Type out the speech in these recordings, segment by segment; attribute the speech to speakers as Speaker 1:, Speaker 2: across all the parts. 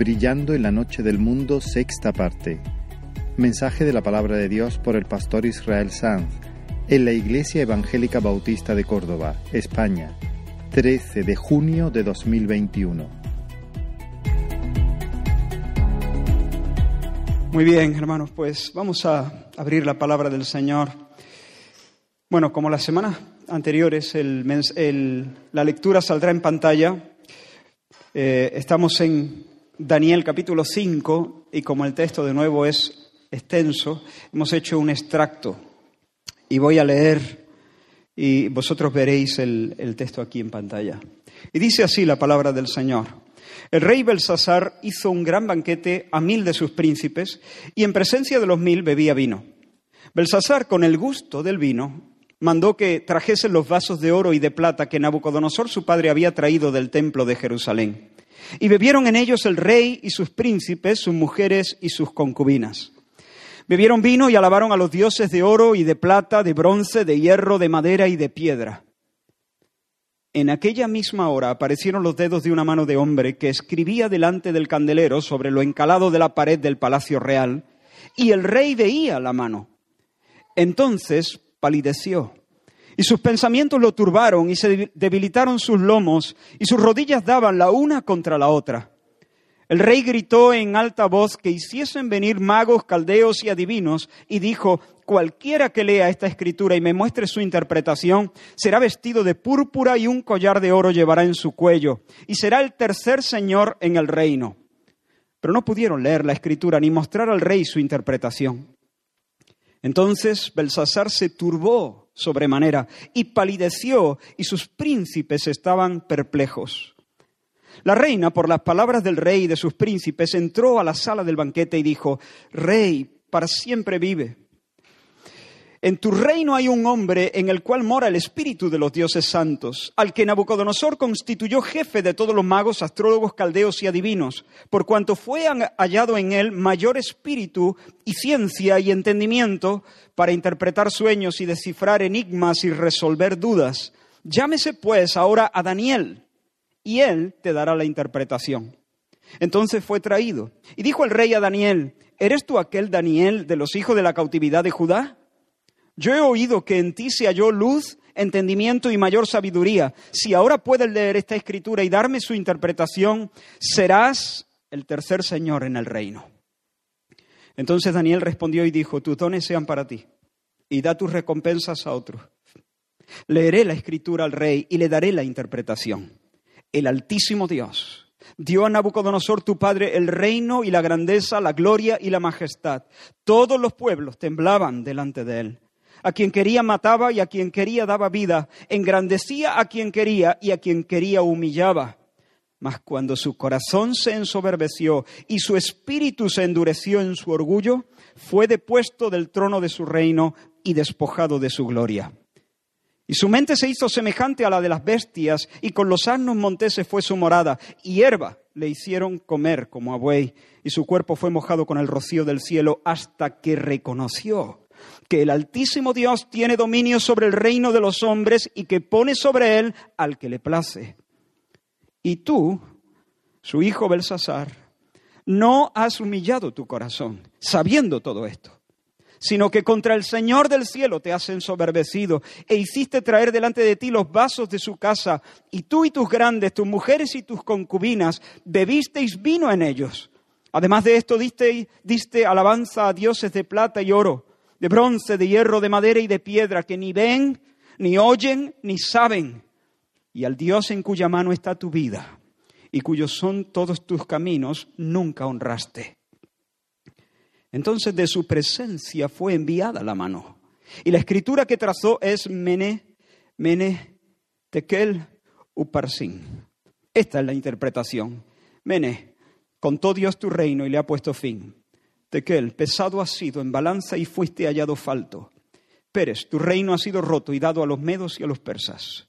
Speaker 1: Brillando en la noche del mundo, sexta parte. Mensaje de la palabra de Dios por el pastor Israel Sanz en la Iglesia Evangélica Bautista de Córdoba, España, 13 de junio de 2021.
Speaker 2: Muy bien, hermanos, pues vamos a abrir la palabra del Señor. Bueno, como las semanas anteriores, la lectura saldrá en pantalla. Eh, estamos en Daniel capítulo 5 y como el texto de nuevo es extenso, hemos hecho un extracto y voy a leer y vosotros veréis el, el texto aquí en pantalla. Y dice así la palabra del Señor. El rey Belsasar hizo un gran banquete a mil de sus príncipes y en presencia de los mil bebía vino. Belsasar, con el gusto del vino, mandó que trajesen los vasos de oro y de plata que Nabucodonosor su padre había traído del templo de Jerusalén. Y bebieron en ellos el rey y sus príncipes, sus mujeres y sus concubinas. Bebieron vino y alabaron a los dioses de oro y de plata, de bronce, de hierro, de madera y de piedra. En aquella misma hora aparecieron los dedos de una mano de hombre que escribía delante del candelero sobre lo encalado de la pared del palacio real, y el rey veía la mano. Entonces palideció y sus pensamientos lo turbaron y se debilitaron sus lomos y sus rodillas daban la una contra la otra. El rey gritó en alta voz que hiciesen venir magos, caldeos y adivinos y dijo, cualquiera que lea esta escritura y me muestre su interpretación, será vestido de púrpura y un collar de oro llevará en su cuello y será el tercer señor en el reino. Pero no pudieron leer la escritura ni mostrar al rey su interpretación. Entonces Belsasar se turbó sobremanera, y palideció, y sus príncipes estaban perplejos. La reina, por las palabras del rey y de sus príncipes, entró a la sala del banquete y dijo, Rey, para siempre vive. En tu reino hay un hombre en el cual mora el espíritu de los dioses santos, al que Nabucodonosor constituyó jefe de todos los magos, astrólogos, caldeos y adivinos, por cuanto fue hallado en él mayor espíritu y ciencia y entendimiento para interpretar sueños y descifrar enigmas y resolver dudas. Llámese pues ahora a Daniel, y él te dará la interpretación. Entonces fue traído, y dijo el rey a Daniel, ¿eres tú aquel Daniel de los hijos de la cautividad de Judá? Yo he oído que en ti se halló luz, entendimiento y mayor sabiduría. Si ahora puedes leer esta escritura y darme su interpretación, serás el tercer Señor en el reino. Entonces Daniel respondió y dijo, tus dones sean para ti y da tus recompensas a otros. Leeré la escritura al rey y le daré la interpretación. El Altísimo Dios dio a Nabucodonosor tu padre el reino y la grandeza, la gloria y la majestad. Todos los pueblos temblaban delante de él. A quien quería mataba y a quien quería daba vida. Engrandecía a quien quería y a quien quería humillaba. Mas cuando su corazón se ensoberbeció y su espíritu se endureció en su orgullo, fue depuesto del trono de su reino y despojado de su gloria. Y su mente se hizo semejante a la de las bestias, y con los asnos monteses fue su morada, y hierba le hicieron comer como a buey, y su cuerpo fue mojado con el rocío del cielo, hasta que reconoció que el Altísimo Dios tiene dominio sobre el reino de los hombres y que pone sobre él al que le place. Y tú, su hijo Belsasar, no has humillado tu corazón, sabiendo todo esto sino que contra el Señor del cielo te has ensoberbecido e hiciste traer delante de ti los vasos de su casa, y tú y tus grandes, tus mujeres y tus concubinas, bebisteis vino en ellos. Además de esto, diste, diste alabanza a dioses de plata y oro, de bronce, de hierro, de madera y de piedra, que ni ven, ni oyen, ni saben, y al Dios en cuya mano está tu vida, y cuyos son todos tus caminos, nunca honraste. Entonces de su presencia fue enviada la mano. Y la escritura que trazó es Mene, Mene, Tekel, Uparsin. Esta es la interpretación. Mene, contó Dios tu reino y le ha puesto fin. Tekel, pesado has sido en balanza y fuiste hallado falto. Pérez, tu reino ha sido roto y dado a los medos y a los persas.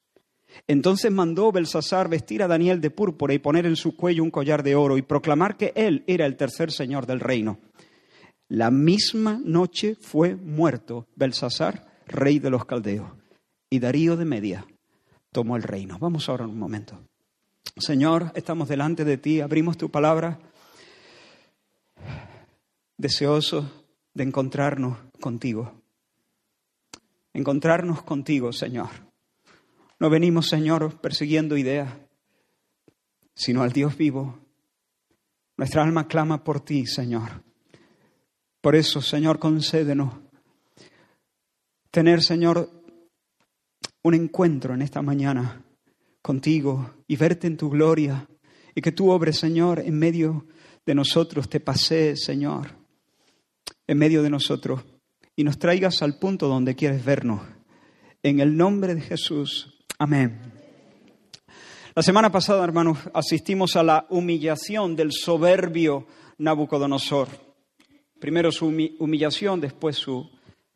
Speaker 2: Entonces mandó Belsasar vestir a Daniel de púrpura y poner en su cuello un collar de oro y proclamar que él era el tercer señor del reino. La misma noche fue muerto Belsasar, rey de los caldeos, y Darío de Media tomó el reino. Vamos ahora un momento. Señor, estamos delante de ti, abrimos tu palabra deseosos de encontrarnos contigo. Encontrarnos contigo, Señor. No venimos, Señor, persiguiendo ideas, sino al Dios vivo. Nuestra alma clama por ti, Señor. Por eso, Señor, concédenos tener, Señor, un encuentro en esta mañana contigo y verte en tu gloria y que tú obres, Señor, en medio de nosotros, te pasees, Señor, en medio de nosotros y nos traigas al punto donde quieres vernos. En el nombre de Jesús. Amén. La semana pasada, hermanos, asistimos a la humillación del soberbio Nabucodonosor. Primero su humillación, después su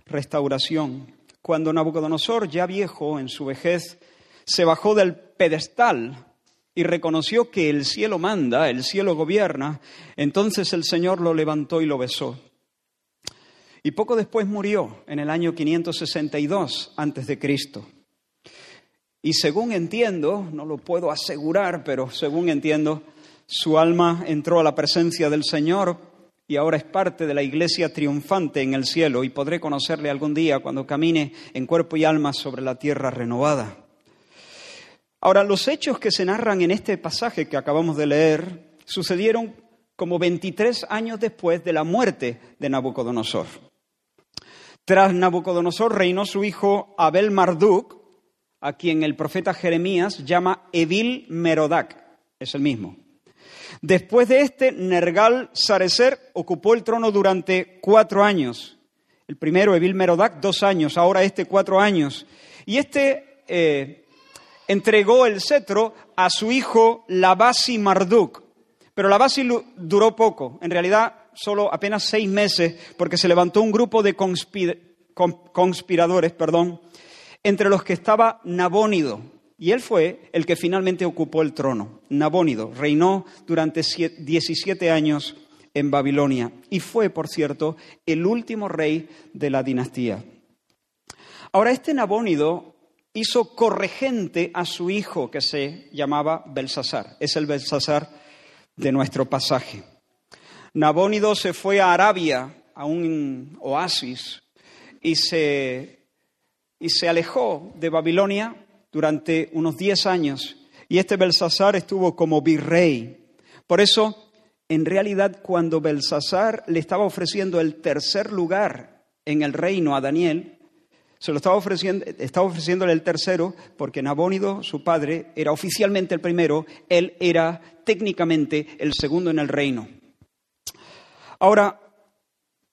Speaker 2: restauración. Cuando Nabucodonosor, ya viejo en su vejez, se bajó del pedestal y reconoció que el cielo manda, el cielo gobierna, entonces el Señor lo levantó y lo besó. Y poco después murió, en el año 562 antes de Cristo. Y según entiendo, no lo puedo asegurar, pero según entiendo, su alma entró a la presencia del Señor y ahora es parte de la iglesia triunfante en el cielo y podré conocerle algún día cuando camine en cuerpo y alma sobre la tierra renovada. Ahora, los hechos que se narran en este pasaje que acabamos de leer sucedieron como 23 años después de la muerte de Nabucodonosor. Tras Nabucodonosor reinó su hijo Abel Marduk, a quien el profeta Jeremías llama Evil Merodac, es el mismo. Después de este, Nergal Sarecer ocupó el trono durante cuatro años. El primero, Evil Merodac, dos años, ahora este cuatro años. Y este eh, entregó el cetro a su hijo Labasi Marduk. Pero Labasi duró poco, en realidad solo apenas seis meses, porque se levantó un grupo de conspiradores, perdón, entre los que estaba Nabónido, y él fue el que finalmente ocupó el trono. Nabónido reinó durante 17 años en Babilonia y fue, por cierto, el último rey de la dinastía. Ahora, este Nabónido hizo corregente a su hijo que se llamaba Belsasar. Es el Belsasar de nuestro pasaje. Nabónido se fue a Arabia, a un oasis, y se, y se alejó de Babilonia durante unos diez años. Y este Belsasar estuvo como virrey. Por eso, en realidad, cuando Belsasar le estaba ofreciendo el tercer lugar en el reino a Daniel, se lo estaba ofreciendo, estaba ofreciéndole el tercero porque Nabónido, su padre, era oficialmente el primero, él era técnicamente el segundo en el reino. Ahora,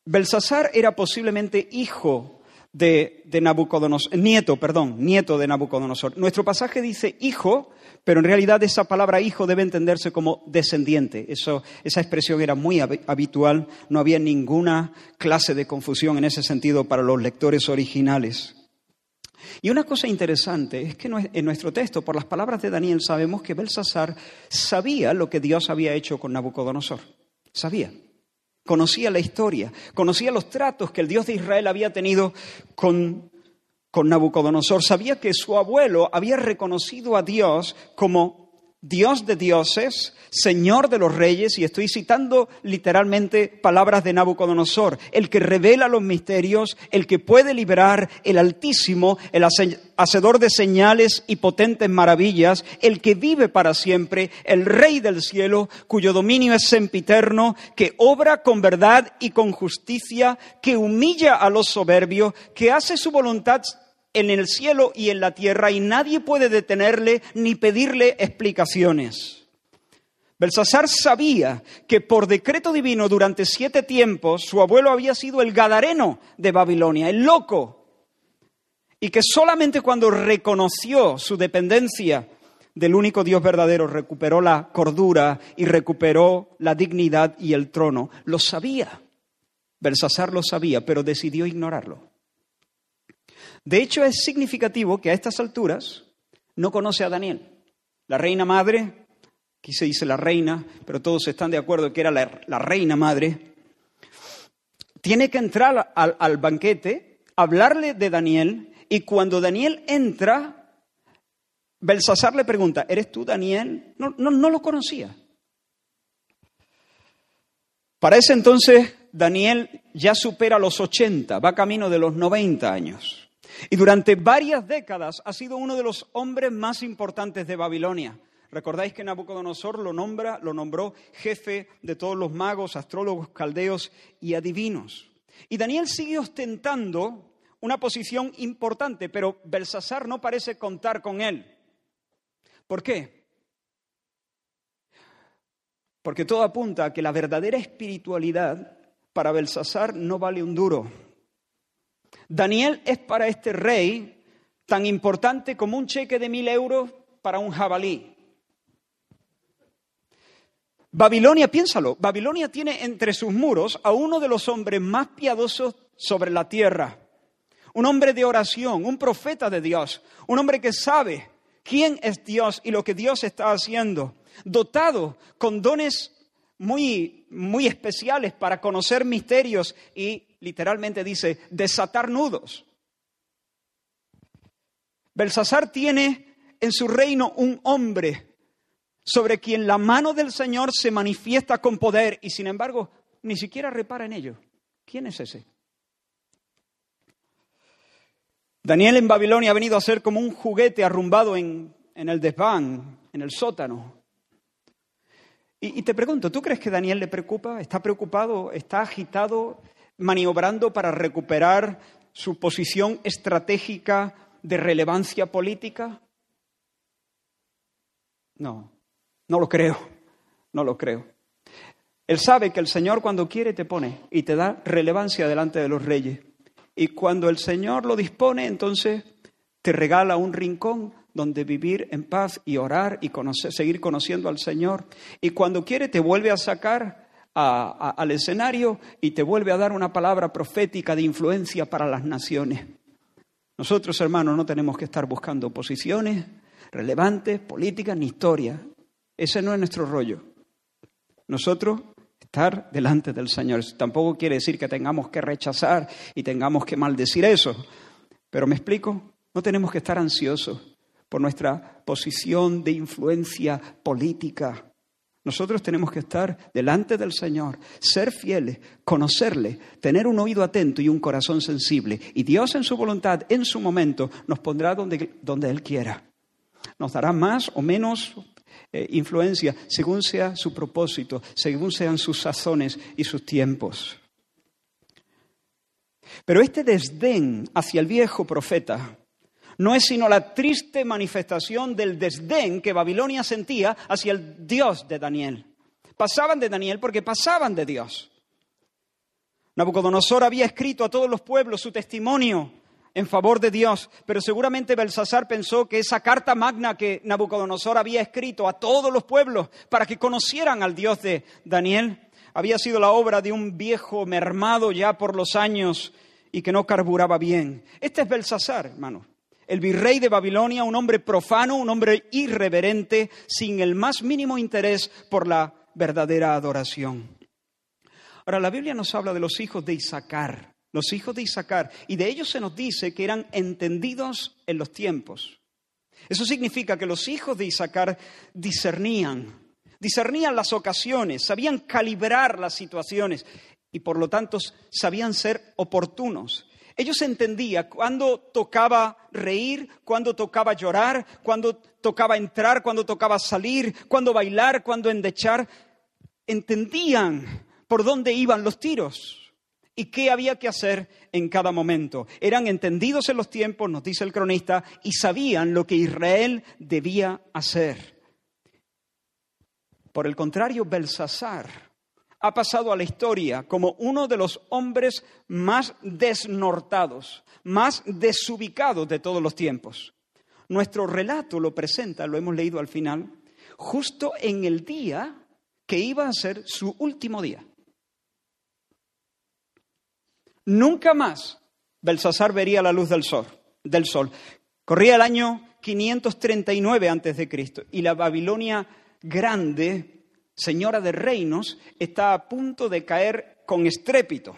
Speaker 2: Belsasar era posiblemente hijo de, Nabucodonosor, nieto, perdón, nieto de Nabucodonosor. Nuestro pasaje dice hijo, pero en realidad esa palabra hijo debe entenderse como descendiente. Esa expresión era muy habitual, no había ninguna clase de confusión en ese sentido para los lectores originales. Y una cosa interesante es que en nuestro texto, por las palabras de Daniel, sabemos que Belsasar sabía lo que Dios había hecho con Nabucodonosor. Sabía. Conocía la historia, conocía los tratos que el Dios de Israel había tenido con con Nabucodonosor, sabía que su abuelo había reconocido a Dios como Dios de dioses, Señor de los reyes, y estoy citando literalmente palabras de Nabucodonosor, el que revela los misterios, el que puede liberar, el Altísimo, el hacedor de señales y potentes maravillas, el que vive para siempre, el Rey del cielo, cuyo dominio es sempiterno, que obra con verdad y con justicia, que humilla a los soberbios, que hace su voluntad en el cielo y en la tierra y nadie puede detenerle ni pedirle explicaciones. Belsasar sabía que por decreto divino durante siete tiempos su abuelo había sido el gadareno de Babilonia, el loco, y que solamente cuando reconoció su dependencia del único Dios verdadero recuperó la cordura y recuperó la dignidad y el trono. Lo sabía. Belsasar lo sabía, pero decidió ignorarlo. De hecho, es significativo que a estas alturas no conoce a Daniel. La reina madre, aquí se dice la reina, pero todos están de acuerdo que era la, reina madre, tiene que entrar al, banquete, hablarle de Daniel, y cuando Daniel entra, Belsasar le pregunta, ¿eres tú Daniel? No, no, no lo conocía. Para ese entonces Daniel ya supera los 80, va camino de los 90 años. Y durante varias décadas ha sido uno de los hombres más importantes de Babilonia. Recordáis que Nabucodonosor lo nombra, lo nombró jefe de todos los magos, astrólogos, caldeos y adivinos. Y Daniel sigue ostentando una posición importante, pero Belsasar no parece contar con él. ¿Por qué? Porque todo apunta a que la verdadera espiritualidad para Belsasar no vale un duro. Daniel es para este rey tan importante como un cheque de mil euros para un jabalí. Babilonia, piénsalo, Babilonia tiene entre sus muros a uno de los hombres más piadosos sobre la tierra, un hombre de oración, un profeta de Dios, un hombre que sabe quién es Dios y lo que Dios está haciendo, dotado con dones muy, muy especiales para conocer misterios y literalmente dice desatar nudos. Belsasar tiene en su reino un hombre sobre quien la mano del Señor se manifiesta con poder y sin embargo ni siquiera repara en ello. ¿Quién es ese? Daniel en Babilonia ha venido a ser como un juguete arrumbado en, el desván, en el sótano. Y, y te pregunto, ¿tú crees que Daniel le preocupa? ¿Está preocupado? ¿Está agitado? ¿Maniobrando para recuperar su posición estratégica de relevancia política? No, no lo creo, no lo creo. Él sabe que el Señor cuando quiere te pone y te da relevancia delante de los reyes. Y cuando el Señor lo dispone, entonces te regala un rincón donde vivir en paz y orar y seguir conociendo al Señor. Y cuando quiere te vuelve a sacar al escenario y te vuelve a dar una palabra profética de influencia para las naciones. Nosotros, hermanos, no tenemos que estar buscando posiciones relevantes, políticas ni historia. Ese no es nuestro rollo. Nosotros estar delante del Señor. Tampoco quiere decir que tengamos que rechazar y tengamos que maldecir eso. Pero me explico, no tenemos que estar ansiosos por nuestra posición de influencia política. Nosotros tenemos que estar delante del Señor, ser fieles, conocerle, tener un oído atento y un corazón sensible. Y Dios en su voluntad, en su momento, nos pondrá donde, Él quiera. Nos dará más o menos eh, influencia según sea su propósito, según sean sus sazones y sus tiempos. Pero este desdén hacia el viejo profeta no es sino la triste manifestación del desdén que Babilonia sentía hacia el Dios de Daniel. Pasaban de Daniel porque pasaban de Dios. Nabucodonosor había escrito a todos los pueblos su testimonio en favor de Dios, pero seguramente Belsasar pensó que esa carta magna que Nabucodonosor había escrito a todos los pueblos para que conocieran al Dios de Daniel había sido la obra de un viejo mermado ya por los años y que no carburaba bien. Este es Belsasar, hermano. El virrey de Babilonia, un hombre profano, un hombre irreverente, sin el más mínimo interés por la verdadera adoración. Ahora, la Biblia nos habla de los hijos de Isaacar los hijos de Isaacar, y de ellos se nos dice que eran entendidos en los tiempos. Eso significa que los hijos de Isaacar discernían, discernían las ocasiones, sabían calibrar las situaciones y por lo tanto sabían ser oportunos. Ellos entendían cuándo tocaba reír, cuándo tocaba llorar, cuándo tocaba entrar, cuándo tocaba salir, cuándo bailar, cuándo endechar. Entendían por dónde iban los tiros y qué había que hacer en cada momento. Eran entendidos en los tiempos, nos dice el cronista, y sabían lo que Israel debía hacer. Por el contrario, Belsasar ha pasado a la historia como uno de los hombres más desnortados, más desubicados de todos los tiempos. Nuestro relato lo presenta, lo hemos leído al final, justo en el día que iba a ser su último día. Nunca más Belsasar vería la luz del sol. Del sol. Corría el año 539 antes de Cristo y la Babilonia grande, señora de reinos, está a punto de caer con estrépito.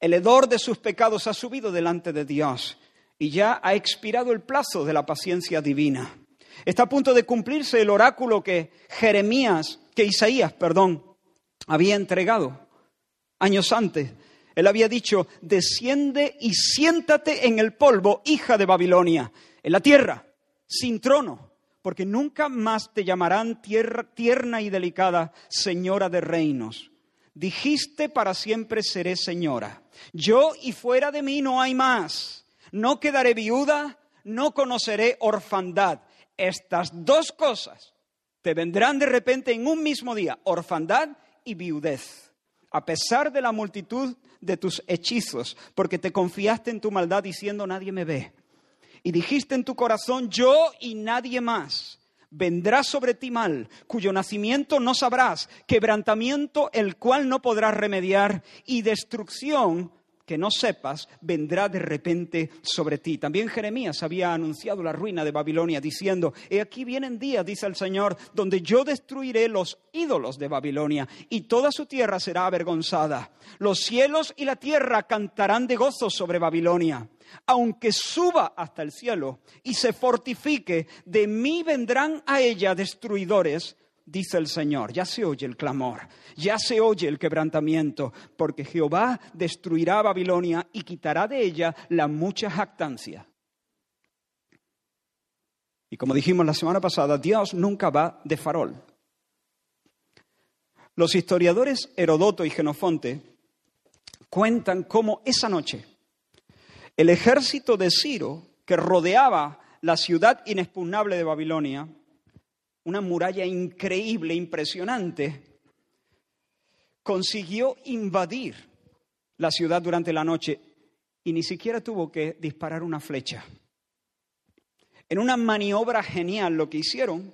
Speaker 2: El hedor de sus pecados ha subido delante de Dios y ya ha expirado el plazo de la paciencia divina. Está a punto de cumplirse el oráculo que Jeremías, que Isaías, perdón, había entregado. años antes. Él había dicho, desciende y siéntate en el polvo, hija de Babilonia, en la tierra, sin trono, porque nunca más te llamarán tierna y delicada, señora de reinos. Dijiste, para siempre seré señora. Yo y fuera de mí no hay más. No quedaré viuda, no conoceré orfandad. Estas dos cosas te vendrán de repente en un mismo día, orfandad y viudez, a pesar de la multitud de tus hechizos, porque te confiaste en tu maldad diciendo nadie me ve. Y dijiste en tu corazón, yo y nadie más. Vendrá sobre ti mal, cuyo nacimiento no sabrás, quebrantamiento el cual no podrás remediar, y destrucción que no sepas vendrá de repente sobre ti. También Jeremías había anunciado la ruina de Babilonia diciendo, he aquí vienen días, dice el Señor, donde yo destruiré los ídolos de Babilonia y toda su tierra será avergonzada. Los cielos y la tierra cantarán de gozo sobre Babilonia. Aunque suba hasta el cielo y se fortifique, de mí vendrán a ella destruidores dice el Señor. Ya se oye el clamor, ya se oye el quebrantamiento, porque Jehová destruirá a Babilonia y quitará de ella la mucha jactancia. Y como dijimos la semana pasada, Dios nunca va de farol. Los historiadores Herodoto y Genofonte cuentan cómo esa noche el ejército de Ciro, que rodeaba la ciudad inexpugnable de Babilonia, una muralla increíble, impresionante, consiguió invadir la ciudad durante la noche y ni siquiera tuvo que disparar una flecha. En una maniobra genial lo que hicieron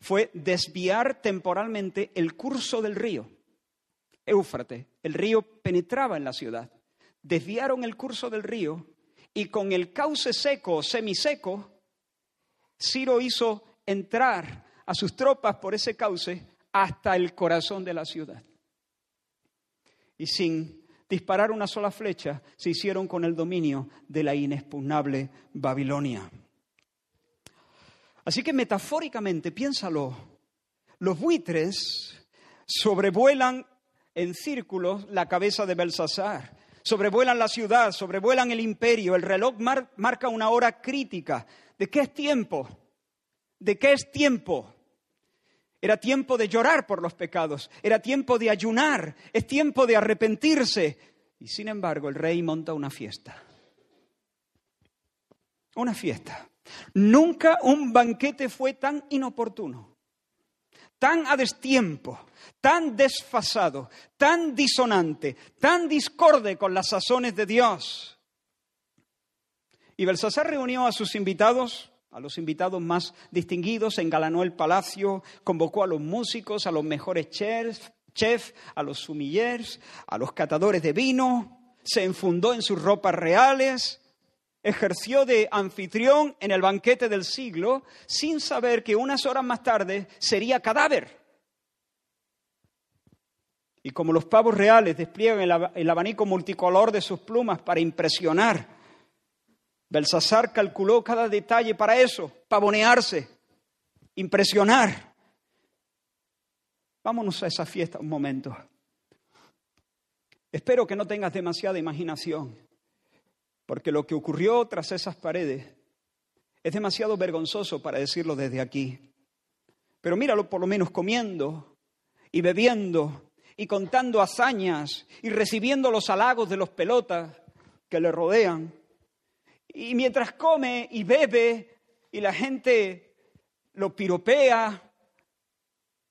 Speaker 2: fue desviar temporalmente el curso del río. Éufrates, el río penetraba en la ciudad. Desviaron el curso del río y con el cauce seco o semiseco, Ciro hizo entrar a sus tropas por ese cauce hasta el corazón de la ciudad. Y sin disparar una sola flecha, se hicieron con el dominio de la inexpugnable Babilonia. Así que metafóricamente, piénsalo, los buitres sobrevuelan en círculos la cabeza de Belsasar, sobrevuelan la ciudad, sobrevuelan el imperio, el reloj marca una hora crítica. ¿De qué es tiempo? ¿De qué es tiempo? Era tiempo de llorar por los pecados, era tiempo de ayunar, es tiempo de arrepentirse. Y sin embargo el rey monta una fiesta. Una fiesta. Nunca un banquete fue tan inoportuno, tan a destiempo, tan desfasado, tan disonante, tan discorde con las sazones de Dios. Y Belsasar reunió a sus invitados a los invitados más distinguidos, engalanó el palacio, convocó a los músicos, a los mejores chefs, chef, a los sumillers, a los catadores de vino, se enfundó en sus ropas reales, ejerció de anfitrión en el banquete del siglo, sin saber que unas horas más tarde sería cadáver. Y como los pavos reales despliegan el abanico multicolor de sus plumas para impresionar, Belsasar calculó cada detalle para eso, pavonearse, impresionar. Vámonos a esa fiesta un momento. Espero que no tengas demasiada imaginación, porque lo que ocurrió tras esas paredes es demasiado vergonzoso para decirlo desde aquí. Pero míralo por lo menos comiendo y bebiendo y contando hazañas y recibiendo los halagos de los pelotas que le rodean. Y mientras come y bebe y la gente lo piropea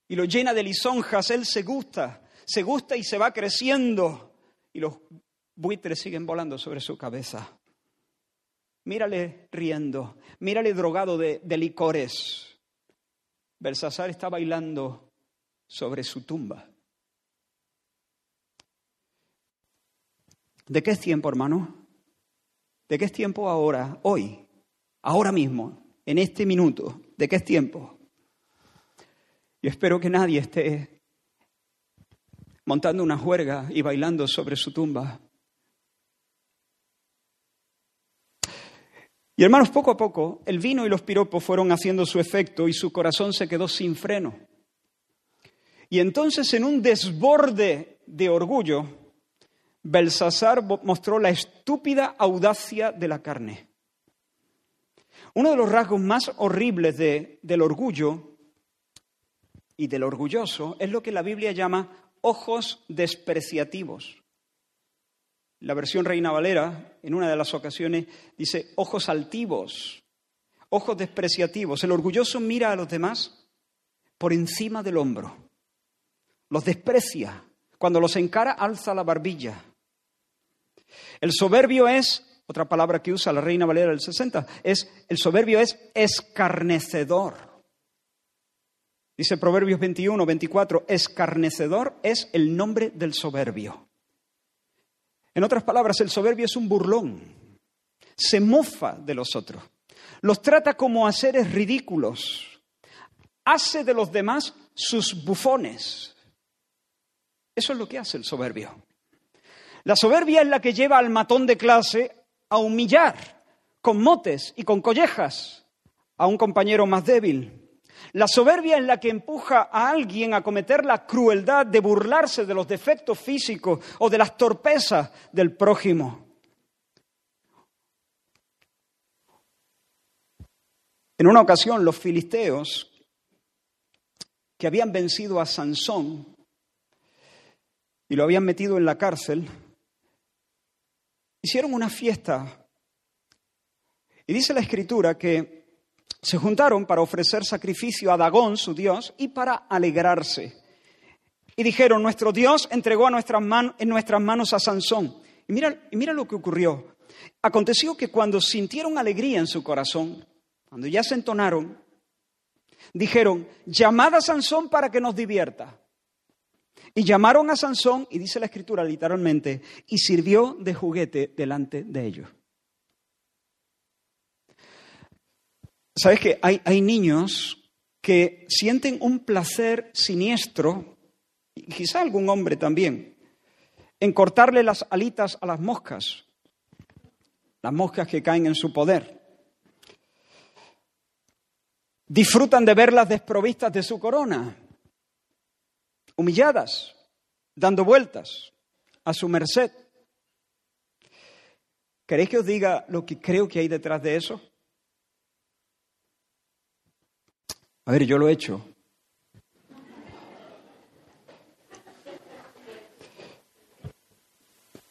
Speaker 2: y lo llena de lisonjas, él se gusta, se gusta y se va creciendo y los buitres siguen volando sobre su cabeza. Mírale riendo, mírale drogado de, licores. Belsasar está bailando sobre su tumba. ¿De qué es tiempo, hermano? ¿De qué es tiempo ahora, hoy, ahora mismo, en este minuto? ¿De qué es tiempo? Yo espero que nadie esté montando una juerga y bailando sobre su tumba. Y hermanos, poco a poco el vino y los piropos fueron haciendo su efecto y su corazón se quedó sin freno. Y entonces en un desborde de orgullo, Belsasar mostró la estúpida audacia de la carne. Uno de los rasgos más horribles del orgullo y del orgulloso es lo que la Biblia llama ojos despreciativos. La versión Reina Valera, en una de las ocasiones, dice ojos altivos, ojos despreciativos. El orgulloso mira a los demás por encima del hombro, los desprecia. Cuando los encara, alza la barbilla. El soberbio es, otra palabra que usa la Reina Valera del 60, es, el soberbio es escarnecedor. Dice Proverbios 21, 24, escarnecedor es el nombre del soberbio. En otras palabras, el soberbio es un burlón, se mofa de los otros, los trata como a seres ridículos, hace de los demás sus bufones. Eso es lo que hace el soberbio. La soberbia es la que lleva al matón de clase a humillar con motes y con collejas a un compañero más débil. La soberbia es la que empuja a alguien a cometer la crueldad de burlarse de los defectos físicos o de las torpezas del prójimo. En una ocasión los filisteos que habían vencido a Sansón y lo habían metido en la cárcel, hicieron una fiesta. Y dice la escritura que se juntaron para ofrecer sacrificio a Dagón, su dios, y para alegrarse. Y dijeron, nuestro Dios entregó a nuestras en nuestras manos a Sansón. Y mira, y mira lo que ocurrió. Aconteció que cuando sintieron alegría en su corazón, cuando ya se entonaron, dijeron, llamad a Sansón para que nos divierta. Y llamaron a Sansón, y dice la escritura literalmente, y sirvió de juguete delante de ellos. ¿Sabes que hay, hay niños que sienten un placer siniestro, y quizá algún hombre también, en cortarle las alitas a las moscas, las moscas que caen en su poder. Disfrutan de verlas desprovistas de su corona humilladas, dando vueltas a su merced. ¿Queréis que os diga lo que creo que hay detrás de eso? A ver, yo lo he hecho.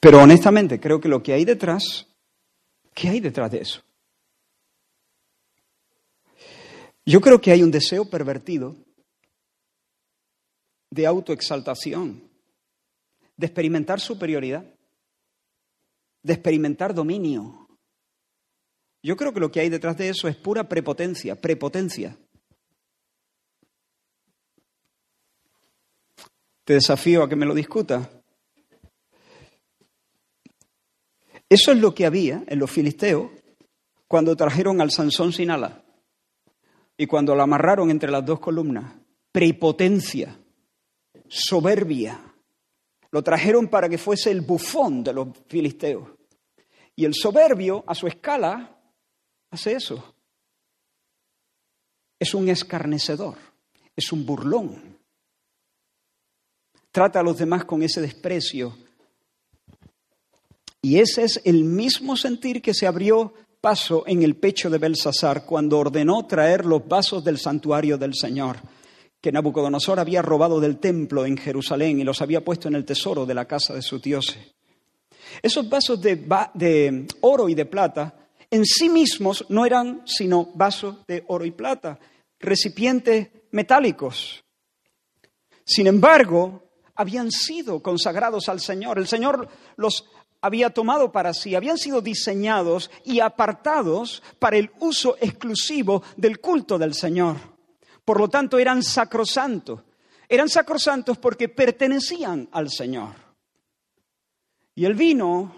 Speaker 2: Pero honestamente creo que lo que hay detrás, ¿qué hay detrás de eso? Yo creo que hay un deseo pervertido de autoexaltación, de experimentar superioridad, de experimentar dominio. Yo creo que lo que hay detrás de eso es pura prepotencia, prepotencia. Te desafío a que me lo discuta. Eso es lo que había en los filisteos cuando trajeron al Sansón sin ala y cuando lo amarraron entre las dos columnas. Prepotencia soberbia. Lo trajeron para que fuese el bufón de los filisteos. Y el soberbio, a su escala, hace eso. Es un escarnecedor, es un burlón. Trata a los demás con ese desprecio. Y ese es el mismo sentir que se abrió paso en el pecho de Belsasar cuando ordenó traer los vasos del santuario del Señor que Nabucodonosor había robado del templo en Jerusalén y los había puesto en el tesoro de la casa de sus dioses. Esos vasos de, oro y de plata en sí mismos no eran sino vasos de oro y plata, recipientes metálicos. Sin embargo, habían sido consagrados al Señor. El Señor los había tomado para sí, habían sido diseñados y apartados para el uso exclusivo del culto del Señor. Por lo tanto, eran sacrosantos. Eran sacrosantos porque pertenecían al Señor. Y el vino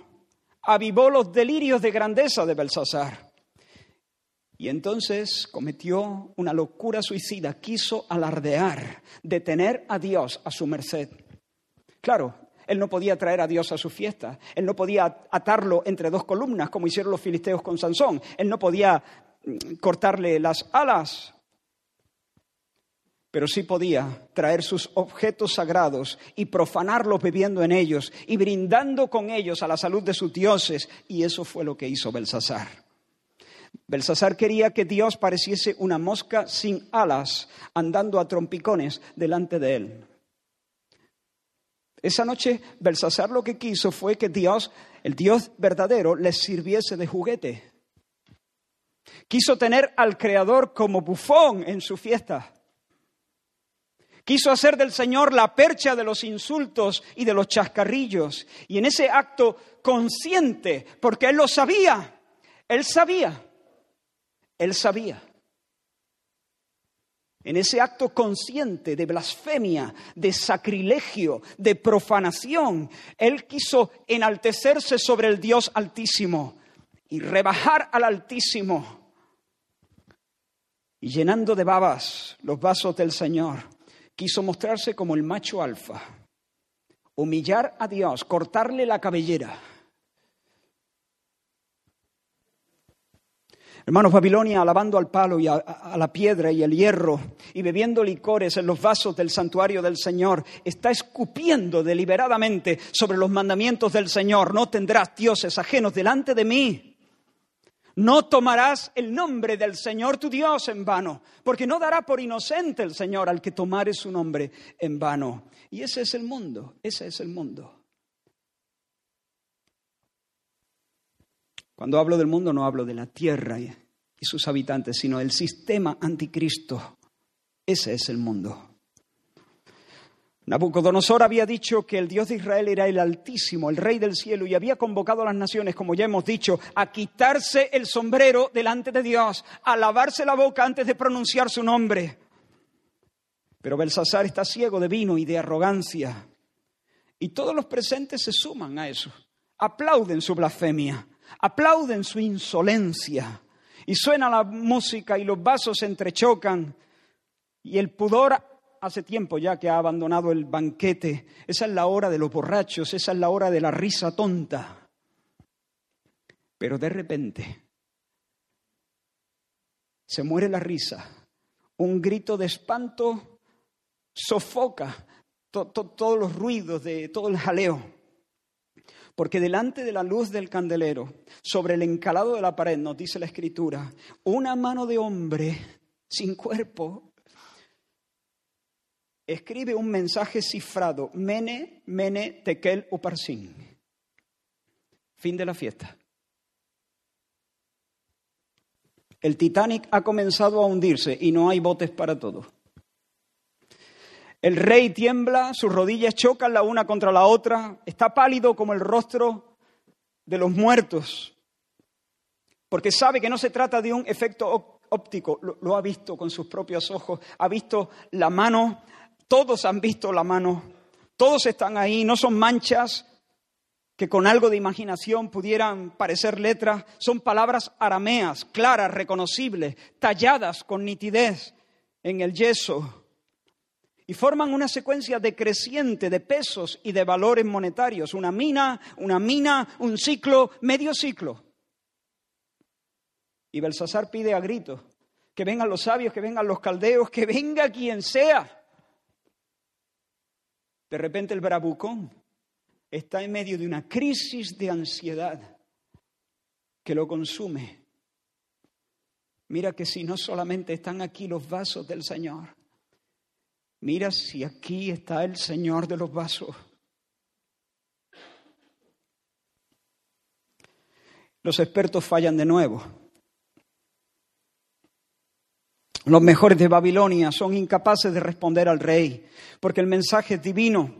Speaker 2: avivó los delirios de grandeza de Belsasar. Y entonces cometió una locura suicida, quiso alardear de tener a Dios a su merced. Claro, él no podía traer a Dios a su fiesta, él no podía atarlo entre dos columnas como hicieron los filisteos con Sansón, él no podía mm, cortarle las alas pero sí podía traer sus objetos sagrados y profanarlos bebiendo en ellos y brindando con ellos a la salud de sus dioses. Y eso fue lo que hizo Belsasar. Belsasar quería que Dios pareciese una mosca sin alas, andando a trompicones delante de él. Esa noche Belsasar lo que quiso fue que Dios, el Dios verdadero, les sirviese de juguete. Quiso tener al Creador como bufón en su fiesta. Quiso hacer del Señor la percha de los insultos y de los chascarrillos. Y en ese acto consciente, porque Él lo sabía, Él sabía, Él sabía. En ese acto consciente de blasfemia, de sacrilegio, de profanación, Él quiso enaltecerse sobre el Dios altísimo y rebajar al altísimo. Y llenando de babas los vasos del Señor, quiso mostrarse como el macho alfa, humillar a Dios, cortarle la cabellera. Hermanos, Babilonia alabando al palo y a, la piedra y el hierro y bebiendo licores en los vasos del santuario del Señor, está escupiendo deliberadamente sobre los mandamientos del Señor. No tendrás dioses ajenos delante de mí. No tomarás el nombre del Señor tu Dios en vano, porque no dará por inocente el Señor al que tomare su nombre en vano. Y ese es el mundo, ese es el mundo. Cuando hablo del mundo no hablo de la tierra y sus habitantes, sino del sistema anticristo. Ese es el mundo. Nabucodonosor había dicho que el Dios de Israel era el Altísimo, el Rey del cielo, y había convocado a las naciones, como ya hemos dicho, a quitarse el sombrero delante de Dios, a lavarse la boca antes de pronunciar su nombre. Pero Belsasar está ciego de vino y de arrogancia. Y todos los presentes se suman a eso. Aplauden su blasfemia, aplauden su insolencia. Y suena la música y los vasos se entrechocan. Y el pudor hace tiempo ya que ha abandonado el banquete. Esa es la hora de los borrachos, esa es la hora de la risa tonta. Pero de repente se muere la risa. Un grito de espanto sofoca todos los ruidos de todo el jaleo. Porque delante de la luz del candelero, sobre el encalado de la pared, nos dice la escritura, una mano de hombre sin cuerpo escribe un mensaje cifrado, Mene, Mene, Tekel, Uparsin. Fin de la fiesta. El Titanic ha comenzado a hundirse y no hay botes para todo. El rey tiembla, sus rodillas chocan la una contra la otra, está pálido como el rostro de los muertos, porque sabe que no se trata de un efecto óptico, lo, ha visto con sus propios ojos, ha visto la mano todos han visto la mano, todos están ahí, no son manchas que con algo de imaginación pudieran parecer letras, son palabras arameas, claras, reconocibles, talladas con nitidez en el yeso y forman una secuencia decreciente de pesos y de valores monetarios, una mina, una mina, un ciclo, medio ciclo. Y Belsasar pide a gritos que vengan los sabios, que vengan los caldeos, que venga quien sea de repente el bravucón está en medio de una crisis de ansiedad que lo consume. Mira que si no solamente están aquí los vasos del Señor, mira si aquí está el Señor de los vasos. Los expertos fallan de nuevo. Los mejores de Babilonia son incapaces de responder al rey, porque el mensaje es divino.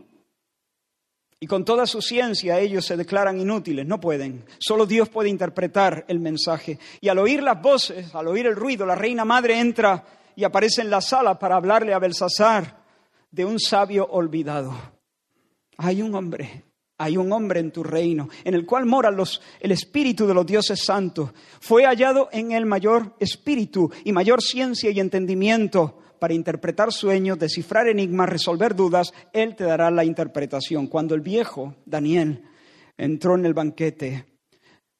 Speaker 2: Y con toda su ciencia ellos se declaran inútiles, no pueden. Solo Dios puede interpretar el mensaje. Y al oír las voces, al oír el ruido, la reina madre entra y aparece en la sala para hablarle a Belsasar de un sabio olvidado. Hay un hombre hay un hombre en tu reino, en el cual mora los, el espíritu de los dioses santos. Fue hallado en el mayor espíritu y mayor ciencia y entendimiento para interpretar sueños, descifrar enigmas, resolver dudas. Él te dará la interpretación. Cuando el viejo Daniel entró en el banquete,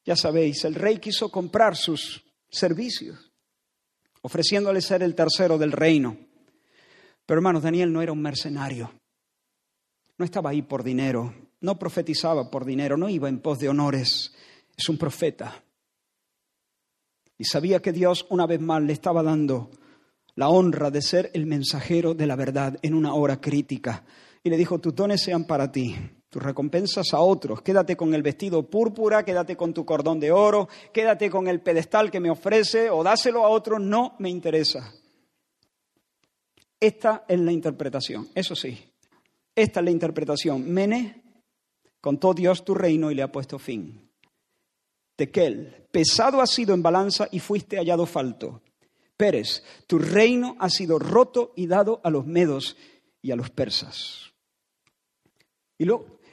Speaker 2: ya sabéis, el rey quiso comprar sus servicios, ofreciéndole ser el tercero del reino. Pero hermanos, Daniel no era un mercenario. No estaba ahí por dinero, no profetizaba por dinero, no iba en pos de honores. Es un profeta. Y sabía que Dios una vez más le estaba dando la honra de ser el mensajero de la verdad en una hora crítica. Y le dijo, tus dones sean para ti, tus recompensas a otros. Quédate con el vestido púrpura, quédate con tu cordón de oro, quédate con el pedestal que me ofrece o dáselo a otros, no me interesa. Esta es la interpretación, eso sí, esta es la interpretación. Mene contó Dios tu reino y le ha puesto fin. Tequel, pesado has sido en balanza y fuiste hallado falto. Pérez, tu reino ha sido roto y dado a los medos y a los persas. Y,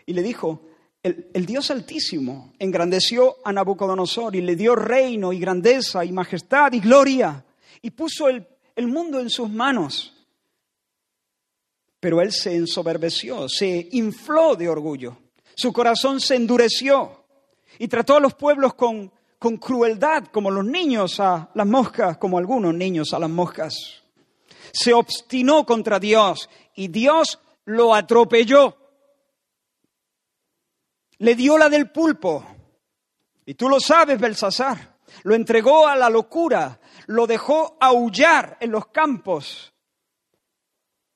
Speaker 2: y le dijo, el, Dios Altísimo engrandeció a Nabucodonosor y le dio reino y grandeza y majestad y gloria y puso el, mundo en sus manos. Pero él se ensoberbeció, se infló de orgullo, su corazón se endureció y trató a los pueblos con crueldad, como los niños a las moscas, como algunos niños a las moscas. Se obstinó contra Dios y Dios lo atropelló. Le dio la del pulpo. Y tú lo sabes, Belsasar. Lo entregó a la locura, lo dejó aullar en los campos,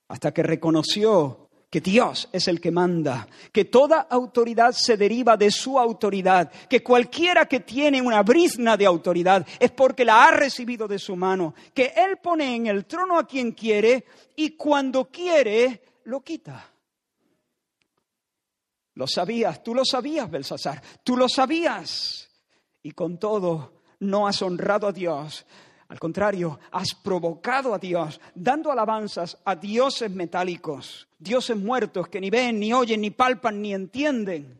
Speaker 2: hasta que reconoció que Dios es el que manda, que toda autoridad se deriva de su autoridad, que cualquiera que tiene una brizna de autoridad es porque la ha recibido de su mano, que Él pone en el trono a quien quiere y cuando quiere lo quita. Lo sabías, tú lo sabías, Belsasar, tú lo sabías. Y con todo no has honrado a Dios, al contrario, has provocado a Dios, dando alabanzas a dioses metálicos, dioses muertos que ni ven, ni oyen, ni palpan, ni entienden.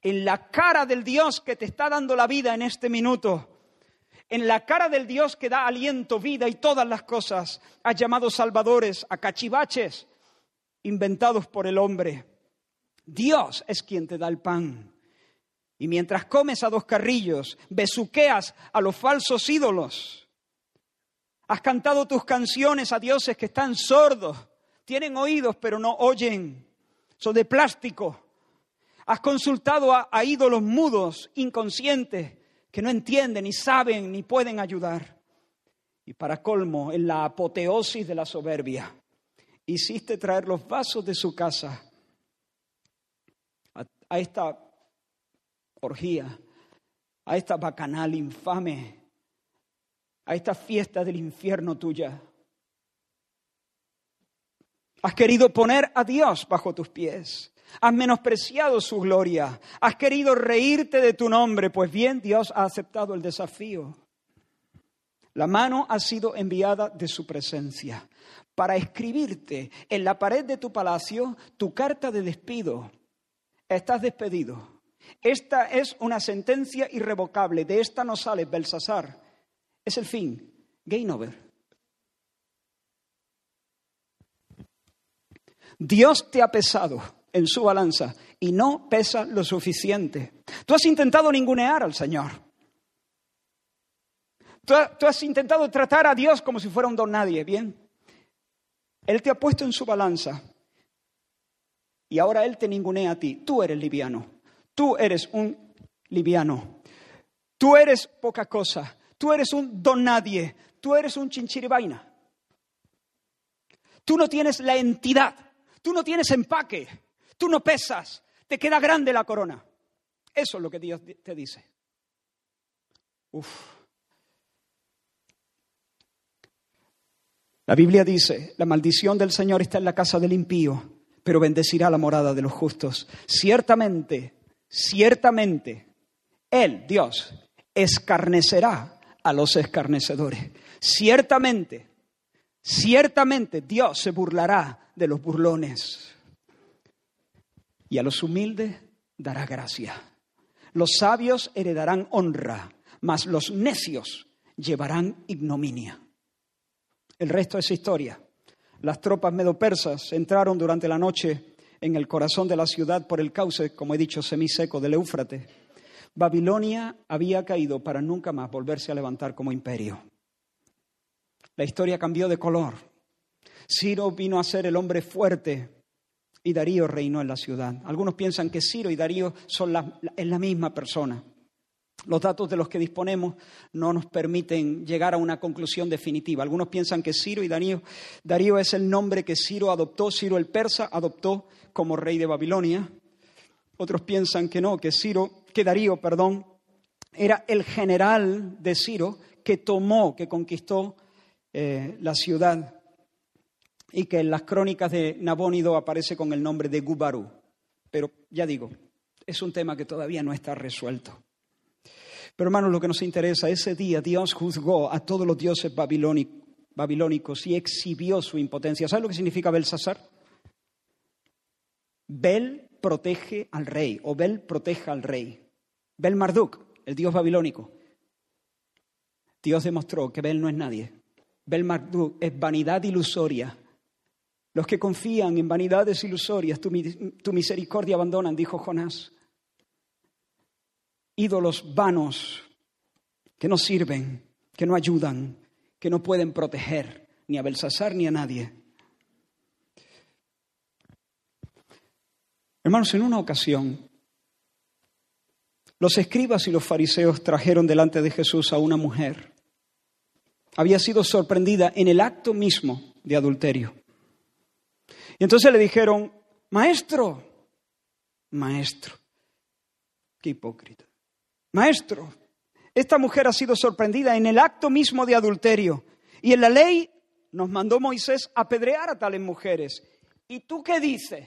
Speaker 2: En la cara del Dios que te está dando la vida en este minuto, en la cara del Dios que da aliento, vida y todas las cosas, has llamado salvadores a cachivaches inventados por el hombre. Dios es quien te da el pan. Y mientras comes a dos carrillos, besuqueas a los falsos ídolos. Has cantado tus canciones a dioses que están sordos, tienen oídos pero no oyen, son de plástico. Has consultado a, a ídolos mudos, inconscientes, que no entienden, ni saben, ni pueden ayudar. Y para colmo, en la apoteosis de la soberbia, hiciste traer los vasos de su casa a, esta orgía, a esta bacanal infame, a esta fiesta del infierno tuya. Has querido poner a Dios bajo tus pies. Has menospreciado su gloria. Has querido reírte de tu nombre. Pues bien, Dios ha aceptado el desafío. La mano ha sido enviada de su presencia para escribirte en la pared de tu palacio tu carta de despido. Estás despedido. Esta es una sentencia irrevocable. De esta no sale Belsasar. Es el fin. Game over. Dios te ha pesado en su balanza y no pesa lo suficiente. Tú has intentado ningunear al Señor. Tú, has intentado tratar a Dios como si fuera un don nadie, ¿bien? Él te ha puesto en su balanza y ahora Él te ningunea a ti. Tú eres liviano. Tú eres un liviano. Tú eres poca cosa. Tú eres un don nadie. Tú eres un chinchiribaina. Tú no tienes la entidad. Tú no tienes empaque. Tú no pesas. Te queda grande la corona. Eso es lo que Dios te dice. Uf. La Biblia dice, la maldición del Señor está en la casa del impío, pero bendecirá la morada de los justos. Ciertamente ciertamente Él, Dios, escarnecerá a los escarnecedores. Ciertamente, ciertamente Dios se burlará de los burlones. Y a los humildes dará gracia. Los sabios heredarán honra, mas los necios llevarán ignominia. El resto es historia. Las tropas medopersas entraron durante la noche en el corazón de la ciudad por el cauce, como he dicho, semiseco del Éufrates. Babilonia había caído para nunca más volverse a levantar como imperio. La historia cambió de color. Ciro vino a ser el hombre fuerte y Darío reinó en la ciudad. Algunos piensan que Ciro y Darío son la, la misma persona. Los datos de los que disponemos no nos permiten llegar a una conclusión definitiva. Algunos piensan que Ciro y Darío, Darío es el nombre que Ciro adoptó, Ciro el persa adoptó como rey de Babilonia. Otros piensan que no, que Ciro, que Darío, perdón, era el general de Ciro que tomó, que conquistó eh, la ciudad y que en las crónicas de Nabónido aparece con el nombre de Gubarú. Pero ya digo, es un tema que todavía no está resuelto. Pero hermanos, lo que nos interesa, ese día Dios juzgó a todos los dioses babilónicos y exhibió su impotencia. ¿Sabes lo que significa Belsasar? Bel protege al rey, o Bel protege al rey. Bel Marduk, el dios babilónico. Dios demostró que Bel no es nadie. Bel Marduk es vanidad ilusoria. Los que confían en vanidades ilusorias, tu, tu misericordia abandonan, dijo Jonás. Ídolos vanos que no sirven, que no ayudan, que no pueden proteger ni a Belsasar ni a nadie. Hermanos, en una ocasión, los escribas y los fariseos trajeron delante de Jesús a una mujer. Había sido sorprendida en el acto mismo de adulterio. Y entonces le dijeron, maestro, maestro, qué hipócrita, maestro, esta mujer ha sido sorprendida en el acto mismo de adulterio. Y en la ley nos mandó Moisés apedrear a tales mujeres. ¿Y tú qué dices?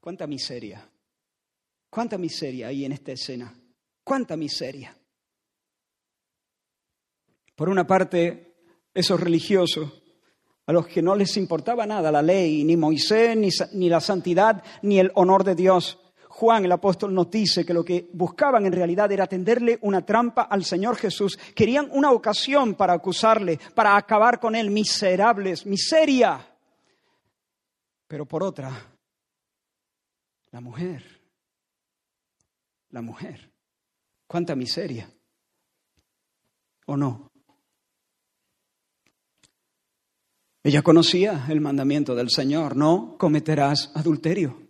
Speaker 2: Cuánta miseria, cuánta miseria hay en esta escena, cuánta miseria. Por una parte, esos religiosos, a los que no les importaba nada la ley, ni Moisés, ni, ni la santidad, ni el honor de Dios, Juan el apóstol nos dice que lo que buscaban en realidad era tenderle una trampa al Señor Jesús. Querían una ocasión para acusarle, para acabar con él, miserables, miseria. Pero por otra, la mujer, la mujer. ¿Cuánta miseria? ¿O no? Ella conocía el mandamiento del Señor, no cometerás adulterio.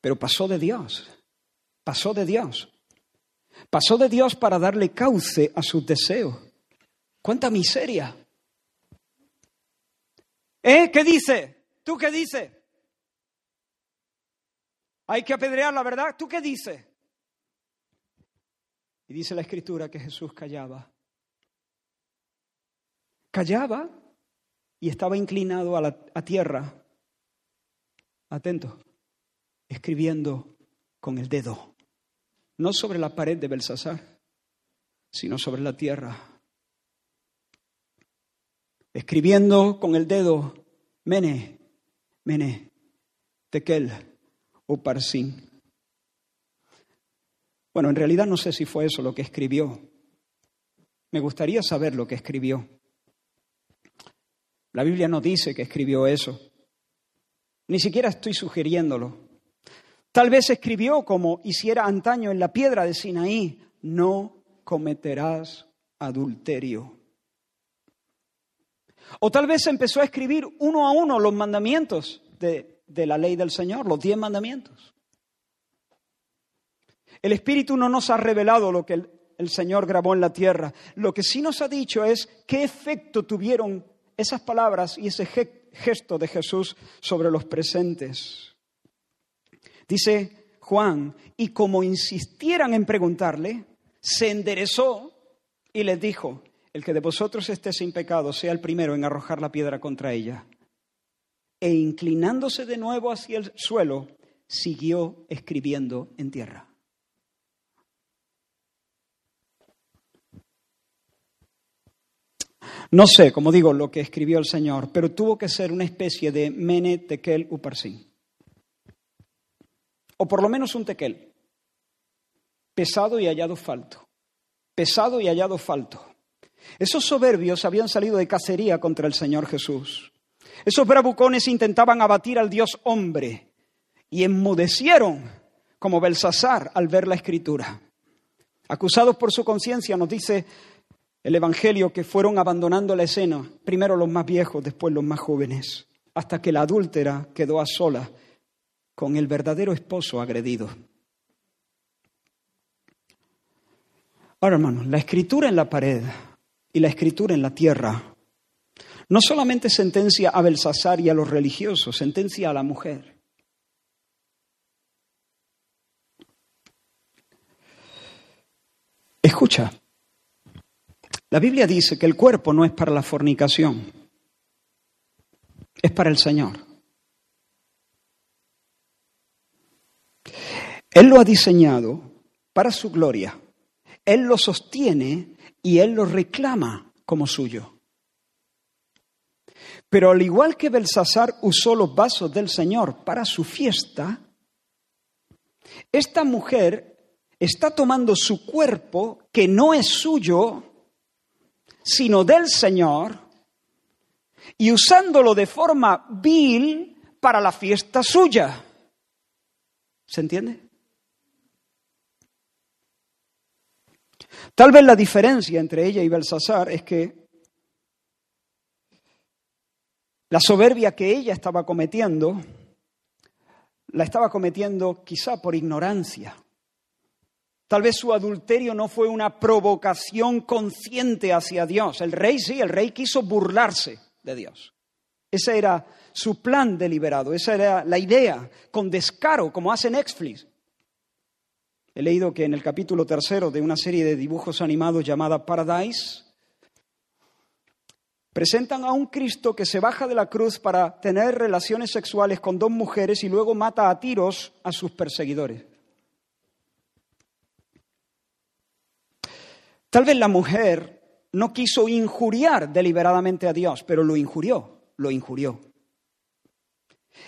Speaker 2: Pero pasó de Dios, pasó de Dios. Pasó de Dios para darle cauce a sus deseos. ¿Cuánta miseria? ¿Eh? ¿Qué dice? ¿Tú qué dices? Hay que apedrear la verdad. ¿Tú qué dices? Y dice la escritura que Jesús callaba. Callaba y estaba inclinado a, la, tierra. Atento. Escribiendo con el dedo. No sobre la pared de Belsasar, sino sobre la tierra. Escribiendo con el dedo, Mene, Mene, Tekel, Uparsin. Bueno, en realidad no sé si fue eso lo que escribió. Me gustaría saber lo que escribió. La Biblia no dice que escribió eso. Ni siquiera estoy sugiriéndolo. Tal vez escribió como hiciera antaño en la piedra de Sinaí, no cometerás adulterio. O tal vez empezó a escribir uno a uno los mandamientos de de la ley del Señor, los diez mandamientos. El Espíritu no nos ha revelado lo que el, el, Señor grabó en la tierra. Lo que sí nos ha dicho es qué efecto tuvieron esas palabras y ese gesto de Jesús sobre los presentes. Dice Juan, y como insistieran en preguntarle, se enderezó y les dijo, el que de vosotros esté sin pecado sea el primero en arrojar la piedra contra ella e inclinándose de nuevo hacia el suelo, siguió escribiendo en tierra. No sé, como digo, lo que escribió el Señor, pero tuvo que ser una especie de mene tekel uparsin. O por lo menos un tekel. Pesado y hallado falto. Pesado y hallado falto. Esos soberbios habían salido de cacería contra el Señor Jesús. Esos bravucones intentaban abatir al Dios hombre y enmudecieron como Belsasar al ver la escritura. Acusados por su conciencia, nos dice el Evangelio que fueron abandonando la escena, primero los más viejos, después los más jóvenes, hasta que la adúltera quedó a sola con el verdadero esposo agredido. Ahora, hermanos, la escritura en la pared y la escritura en la tierra no solamente sentencia a Belsasar y a los religiosos, sentencia a la mujer. Escucha, la Biblia dice que el cuerpo no es para la fornicación, es para el Señor. Él lo ha diseñado para su gloria. Él lo sostiene y Él lo reclama como suyo. Pero al igual que Belsasar usó los vasos del Señor para su fiesta, esta mujer está tomando su cuerpo, que no es suyo, sino del Señor, y usándolo de forma vil para la fiesta suya. ¿Se entiende? Tal vez la diferencia entre ella y Belsasar es que La soberbia que ella estaba cometiendo, la estaba cometiendo quizá por ignorancia. Tal vez su adulterio no fue una provocación consciente hacia Dios. El rey sí, el rey quiso burlarse de Dios. Ese era su plan deliberado, esa era la idea, con descaro, como hace Netflix. He leído que en el capítulo tercero de una serie de dibujos animados llamada Paradise, Presentan a un Cristo que se baja de la cruz para tener relaciones sexuales con dos mujeres y luego mata a tiros a sus perseguidores. Tal vez la mujer no quiso injuriar deliberadamente a Dios, pero lo injurió, lo injurió.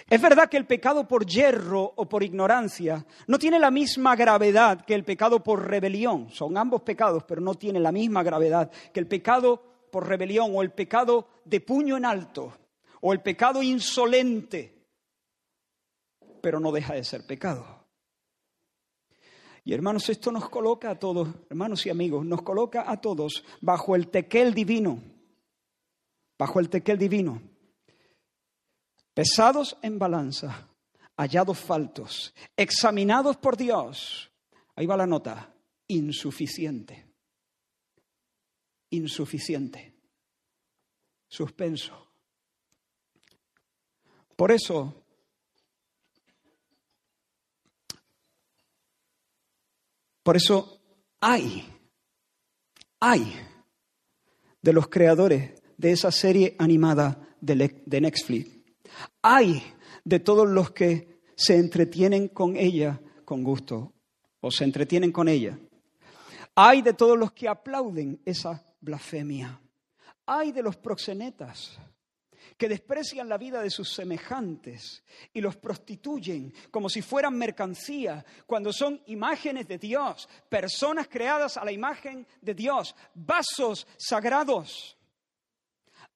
Speaker 2: Es verdad que el pecado por yerro o por ignorancia no tiene la misma gravedad que el pecado por rebelión. Son ambos pecados, pero no tiene la misma gravedad que el pecado por rebelión o el pecado de puño en alto o el pecado insolente, pero no deja de ser pecado. Y hermanos, esto nos coloca a todos, hermanos y amigos, nos coloca a todos bajo el tequel divino, bajo el tequel divino, pesados en balanza, hallados faltos, examinados por Dios. Ahí va la nota, insuficiente insuficiente. Suspenso. Por eso, por eso hay, hay de los creadores de esa serie animada de Netflix, hay de todos los que se entretienen con ella con gusto o se entretienen con ella. Hay de todos los que aplauden esa blasfemia. Hay de los proxenetas que desprecian la vida de sus semejantes y los prostituyen como si fueran mercancía, cuando son imágenes de Dios, personas creadas a la imagen de Dios, vasos sagrados.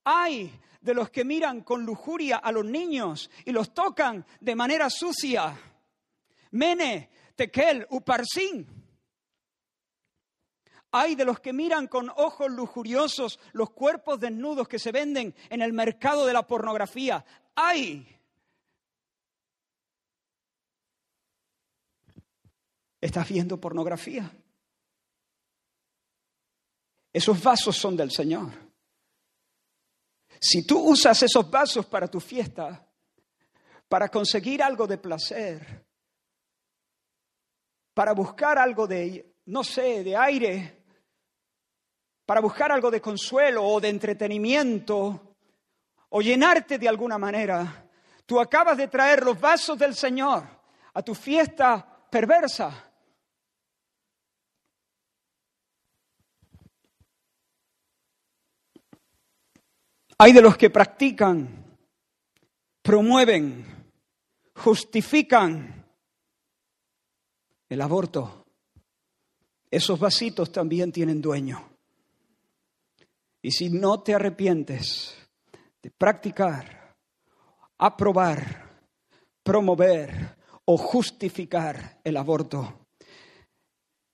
Speaker 2: Hay de los que miran con lujuria a los niños y los tocan de manera sucia. Mene, tekel, uparsin. Hay de los que miran con ojos lujuriosos los cuerpos desnudos que se venden en el mercado de la pornografía. Hay. ¿Estás viendo pornografía? Esos vasos son del Señor. Si tú usas esos vasos para tu fiesta, para conseguir algo de placer, para buscar algo de, no sé, de aire, para buscar algo de consuelo o de entretenimiento o llenarte de alguna manera. Tú acabas de traer los vasos del Señor a tu fiesta perversa. Hay de los que practican, promueven, justifican el aborto. Esos vasitos también tienen dueño. Y si no te arrepientes de practicar, aprobar, promover o justificar el aborto,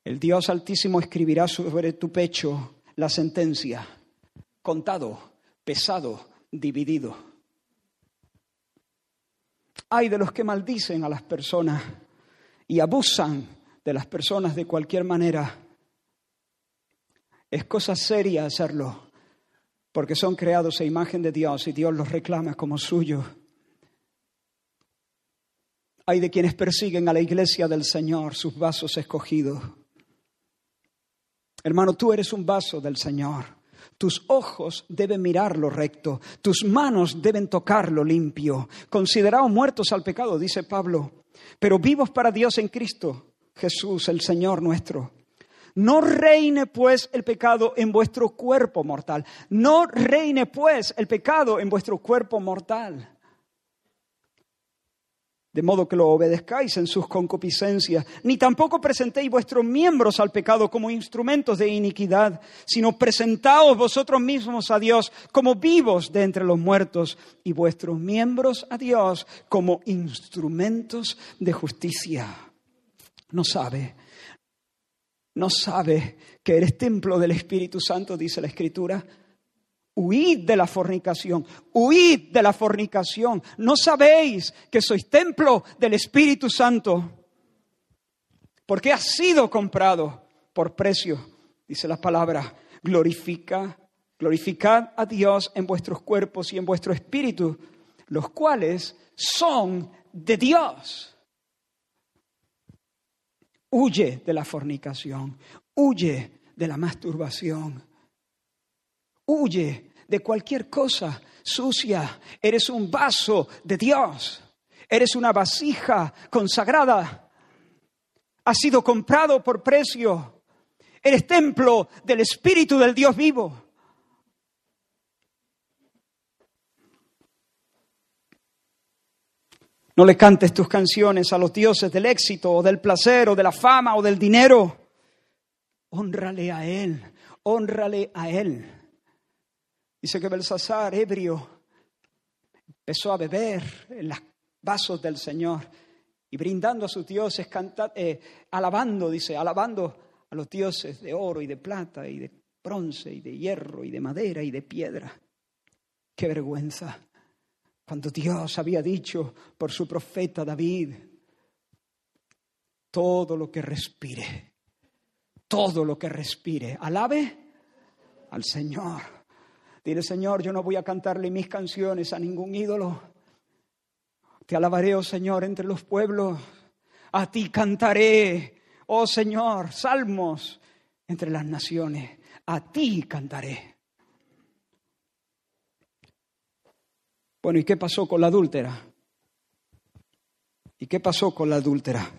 Speaker 2: el Dios Altísimo escribirá sobre tu pecho la sentencia, contado, pesado, dividido. Hay de los que maldicen a las personas y abusan de las personas de cualquier manera. Es cosa seria hacerlo, porque son creados a imagen de Dios y Dios los reclama como suyos. Hay de quienes persiguen a la iglesia del Señor, sus vasos escogidos. Hermano, tú eres un vaso del Señor. Tus ojos deben mirar lo recto, tus manos deben tocar lo limpio. Considerados muertos al pecado, dice Pablo, pero vivos para Dios en Cristo, Jesús, el Señor nuestro. No reine pues el pecado en vuestro cuerpo mortal. No reine pues el pecado en vuestro cuerpo mortal de modo que lo obedezcáis en sus concupiscencias, ni tampoco presentéis vuestros miembros al pecado como instrumentos de iniquidad, sino presentaos vosotros mismos a Dios como vivos de entre los muertos y vuestros miembros a Dios como instrumentos de justicia. No sabe, no sabe que eres templo del Espíritu Santo, dice la Escritura. Huid de la fornicación, huid de la fornicación. ¿No sabéis que sois templo del Espíritu Santo? Porque ha sido comprado por precio, dice la palabra. Glorifica, glorificad a Dios en vuestros cuerpos y en vuestro espíritu, los cuales son de Dios. Huye de la fornicación, huye de la masturbación, huye de cualquier cosa sucia. Eres un vaso de Dios. Eres una vasija consagrada. Has sido comprado por precio. Eres templo del Espíritu del Dios vivo. No le cantes tus canciones a los dioses del éxito o del placer o de la fama o del dinero. Honrale a Él, honrale a Él. Dice que Belsasar, ebrio, empezó a beber en los vasos del Señor y brindando a sus dioses, eh, alabando, dice, alabando a los dioses de oro y de plata y de bronce y de hierro y de madera y de piedra. Qué vergüenza. Cuando Dios había dicho por su profeta David, todo lo que respire, todo lo que respire, alabe al Señor. Dile, Señor, yo no voy a cantarle mis canciones a ningún ídolo. Te alabaré, oh Señor, entre los pueblos. A ti cantaré, oh Señor, salmos entre las naciones. A ti cantaré. Bueno, ¿y qué pasó con la adúltera? ¿Y qué pasó con la adúltera?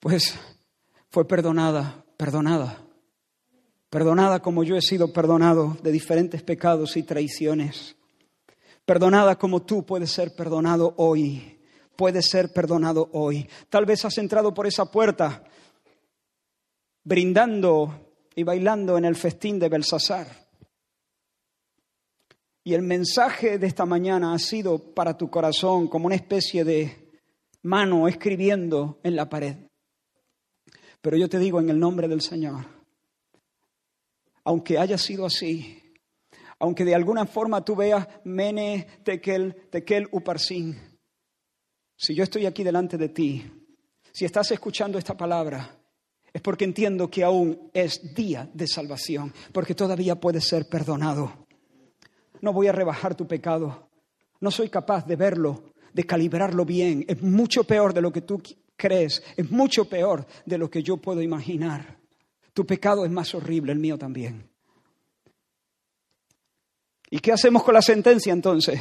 Speaker 2: Pues fue perdonada, perdonada perdonada como yo he sido perdonado de diferentes pecados y traiciones, perdonada como tú puedes ser perdonado hoy, puedes ser perdonado hoy. Tal vez has entrado por esa puerta brindando y bailando en el festín de Belsasar. Y el mensaje de esta mañana ha sido para tu corazón como una especie de mano escribiendo en la pared. Pero yo te digo en el nombre del Señor, aunque haya sido así, aunque de alguna forma tú veas Mene, Tekel, Tekel, Uparsin, si yo estoy aquí delante de ti, si estás escuchando esta palabra, es porque entiendo que aún es día de salvación, porque todavía puedes ser perdonado. No voy a rebajar tu pecado, no soy capaz de verlo, de calibrarlo bien, es mucho peor de lo que tú crees, es mucho peor de lo que yo puedo imaginar. Tu pecado es más horrible, el mío también. ¿Y qué hacemos con la sentencia entonces?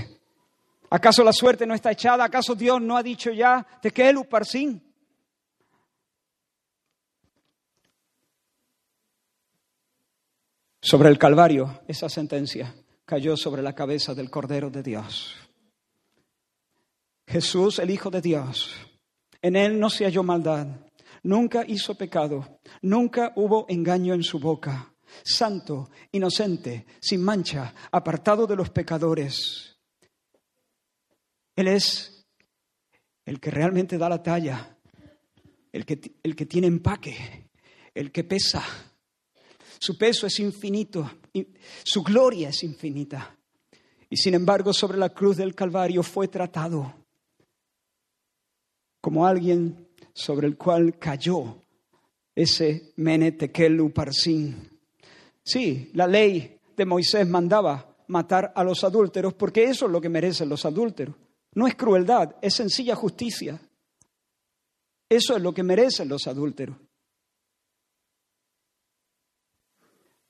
Speaker 2: ¿Acaso la suerte no está echada? ¿Acaso Dios no ha dicho ya de que el uparsin? Sobre el Calvario, esa sentencia cayó sobre la cabeza del Cordero de Dios. Jesús, el Hijo de Dios, en él no se halló maldad, Nunca hizo pecado, nunca hubo engaño en su boca. Santo, inocente, sin mancha, apartado de los pecadores. Él es el que realmente da la talla, el que, el que tiene empaque, el que pesa. Su peso es infinito, su gloria es infinita. Y sin embargo, sobre la cruz del Calvario fue tratado como alguien sobre el cual cayó ese Menetekel Uparsin. Sí, la ley de Moisés mandaba matar a los adúlteros porque eso es lo que merecen los adúlteros. No es crueldad, es sencilla justicia. Eso es lo que merecen los adúlteros.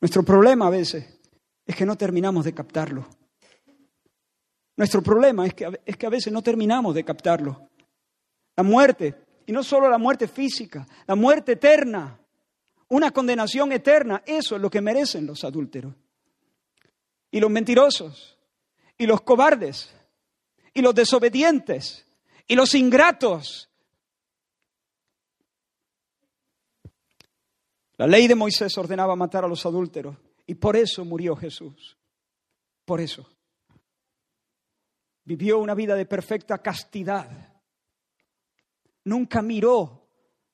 Speaker 2: Nuestro problema a veces es que no terminamos de captarlo. Nuestro problema es que, es que a veces no terminamos de captarlo. La muerte, y no solo la muerte física, la muerte eterna, una condenación eterna, eso es lo que merecen los adúlteros. Y los mentirosos, y los cobardes, y los desobedientes, y los ingratos. La ley de Moisés ordenaba matar a los adúlteros, y por eso murió Jesús. Por eso. Vivió una vida de perfecta castidad Nunca miró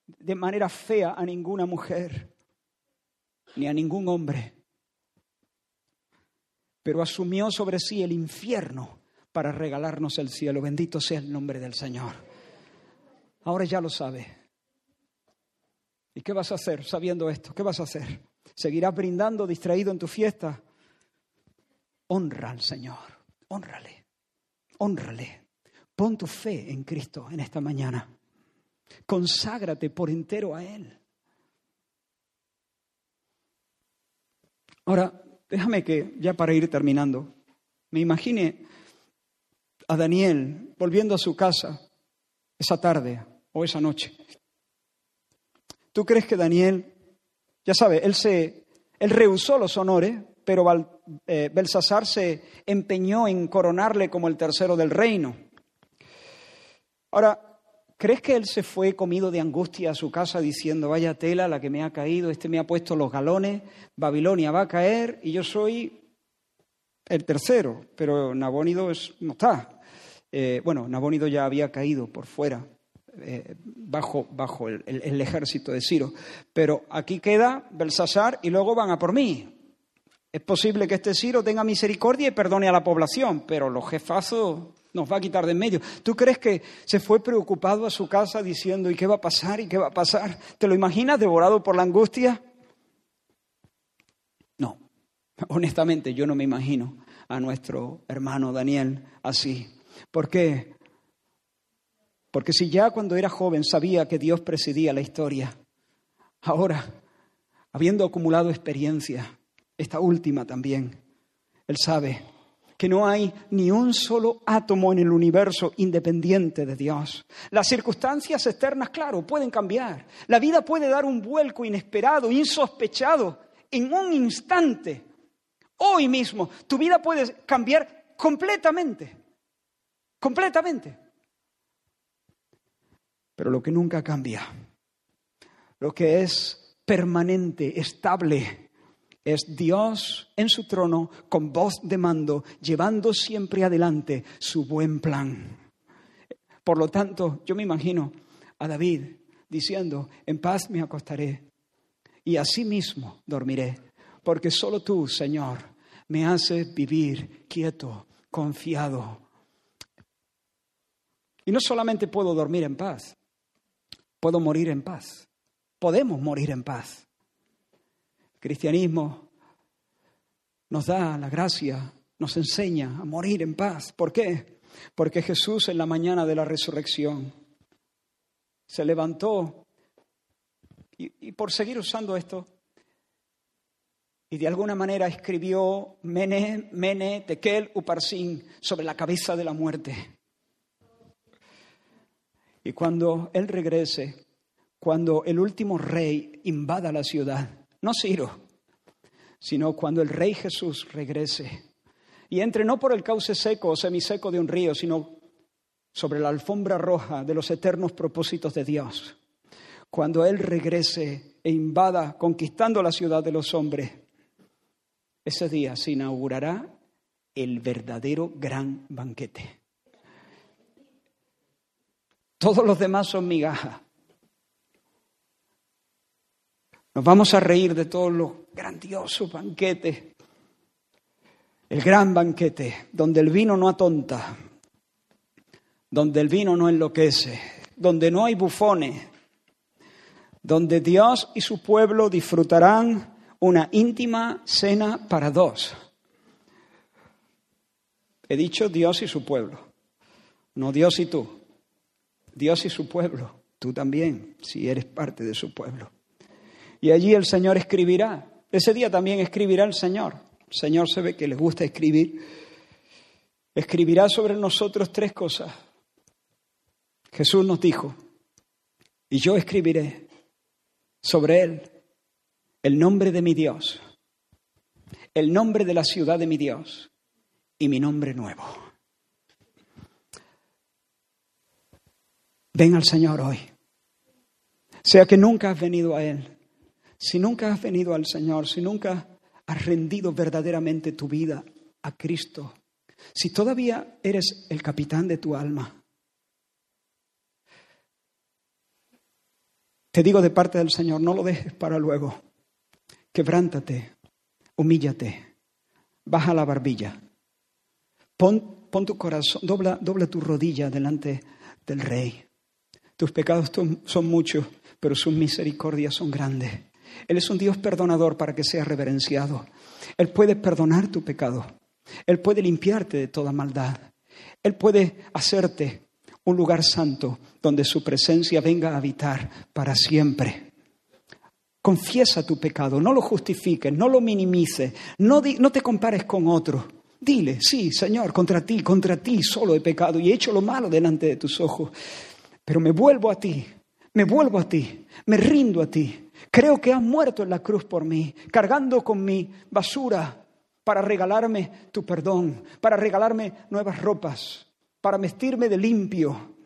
Speaker 2: de manera fea a ninguna mujer, ni a ningún hombre, pero asumió sobre sí el infierno para regalarnos el cielo. Bendito sea el nombre del Señor. Ahora ya lo sabe. ¿Y qué vas a hacer sabiendo esto? ¿Qué vas a hacer? ¿Seguirás brindando distraído en tu fiesta? Honra al Señor, honrale, honrale. Pon tu fe en Cristo en esta mañana. Conságrate por entero a Él. Ahora, déjame que, ya para ir terminando, me imagine a Daniel volviendo a su casa esa tarde o esa noche. ¿Tú crees que Daniel, ya sabe, él se, él rehusó los honores, pero eh, Belsasar se empeñó en coronarle como el tercero del reino? Ahora, ¿Crees que él se fue comido de angustia a su casa diciendo, vaya tela la que me ha caído, este me ha puesto los galones, Babilonia va a caer y yo soy el tercero, pero Nabónido no está. Eh, bueno, Nabónido ya había caído por fuera, eh, bajo, bajo el, el, ejército de Ciro, pero aquí queda Belsasar y luego van a por mí. Es posible que este Ciro tenga misericordia y perdone a la población, pero los jefazos nos va a quitar de en medio. ¿Tú crees que se fue preocupado a su casa diciendo, ¿y qué va a pasar? ¿Y qué va a pasar? ¿Te lo imaginas devorado por la angustia? No, honestamente yo no me imagino a nuestro hermano Daniel así. ¿Por qué? Porque si ya cuando era joven sabía que Dios presidía la historia, ahora, habiendo acumulado experiencia, esta última también, Él sabe que no hay ni un solo átomo en el universo independiente de Dios. Las circunstancias externas, claro, pueden cambiar. La vida puede dar un vuelco inesperado, insospechado, en un instante. Hoy mismo, tu vida puede cambiar completamente. Completamente. Pero lo que nunca cambia, lo que es permanente, estable, es Dios en su trono con voz de mando, llevando siempre adelante su buen plan. Por lo tanto, yo me imagino a David diciendo, en paz me acostaré y así mismo dormiré, porque solo tú, Señor, me haces vivir quieto, confiado. Y no solamente puedo dormir en paz, puedo morir en paz. Podemos morir en paz cristianismo nos da la gracia, nos enseña a morir en paz. ¿Por qué? Porque Jesús en la mañana de la resurrección se levantó y, por seguir usando esto, y de alguna manera escribió Mene, Mene, Tekel, Uparsin sobre la cabeza de la muerte. Y cuando Él regrese, cuando el último rey invada la ciudad, no Ciro, sino cuando el Rey Jesús regrese y entre no por el cauce seco o semiseco de un río, sino sobre la alfombra roja de los eternos propósitos de Dios. Cuando Él regrese e invada, conquistando la ciudad de los hombres, ese día se inaugurará el verdadero gran banquete. Todos los demás son migajas. Nos vamos a reír de todos los grandiosos banquetes. El gran banquete, donde el vino no atonta, donde el vino no enloquece, donde no hay bufones, donde Dios y su pueblo disfrutarán una íntima cena para dos. He dicho Dios y su pueblo, no Dios y tú. Dios y su pueblo, tú también, si eres parte de su pueblo. Y allí el Señor escribirá. Ese día también escribirá el Señor. El Señor se ve que le gusta escribir. Escribirá sobre nosotros tres cosas. Jesús nos dijo, y yo escribiré sobre él el nombre de mi Dios, el nombre de la ciudad de mi Dios y mi nombre nuevo. Ven al Señor hoy. Sea que nunca has venido a Él, si nunca has venido al Señor, si nunca has rendido verdaderamente tu vida a Cristo, si todavía eres el capitán de tu alma, te digo de parte del Señor, no lo dejes para luego. Quebrántate, humíllate, baja la barbilla, pon, pon tu corazón, dobla, dobla tu rodilla delante del Rey. Tus pecados son muchos, pero sus misericordias son grandes. Él es un Dios perdonador para que seas reverenciado. Él puede perdonar tu pecado. Él puede limpiarte de toda maldad. Él puede hacerte un lugar santo donde su presencia venga a habitar para siempre. Confiesa tu pecado, no lo justifiques, no lo minimices, no, no te compares con otro. Dile, sí, Señor, contra ti, contra ti solo he pecado y he hecho lo malo delante de tus ojos. Pero me vuelvo a ti, me vuelvo a ti, me rindo a ti. Creo que has muerto en la cruz por mí, cargando con mi basura para regalarme tu perdón, para regalarme nuevas ropas, para vestirme de limpio.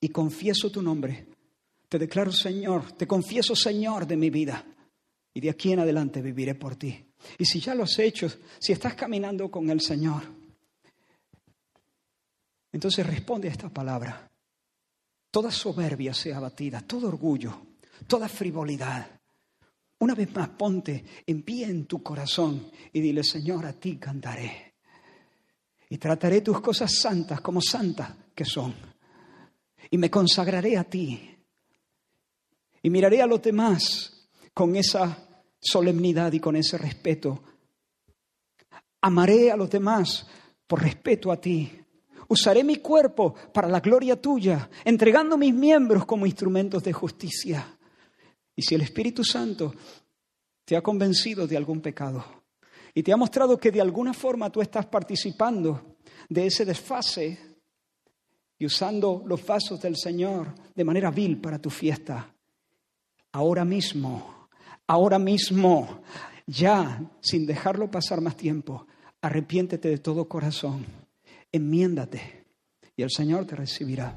Speaker 2: Y confieso tu nombre. Te declaro Señor, te confieso Señor de mi vida. Y de aquí en adelante viviré por ti. Y si ya lo has hecho, si estás caminando con el Señor, entonces responde a esta palabra. Toda soberbia sea abatida, todo orgullo, toda frivolidad. Una vez más, ponte en pie en tu corazón y dile, Señor, a ti cantaré. Y trataré tus cosas santas como santas que son. Y me consagraré a ti. Y miraré a los demás con esa solemnidad y con ese respeto. Amaré a los demás por respeto a ti. Usaré mi cuerpo para la gloria tuya, entregando mis miembros como instrumentos de justicia. Si el Espíritu Santo te ha convencido de algún pecado y te ha mostrado que de alguna forma tú estás participando de ese desfase y usando los vasos del Señor de manera vil para tu fiesta, ahora mismo, ahora mismo, ya, sin dejarlo pasar más tiempo, arrepiéntete de todo corazón enmiéndate y el Señor te recibirá.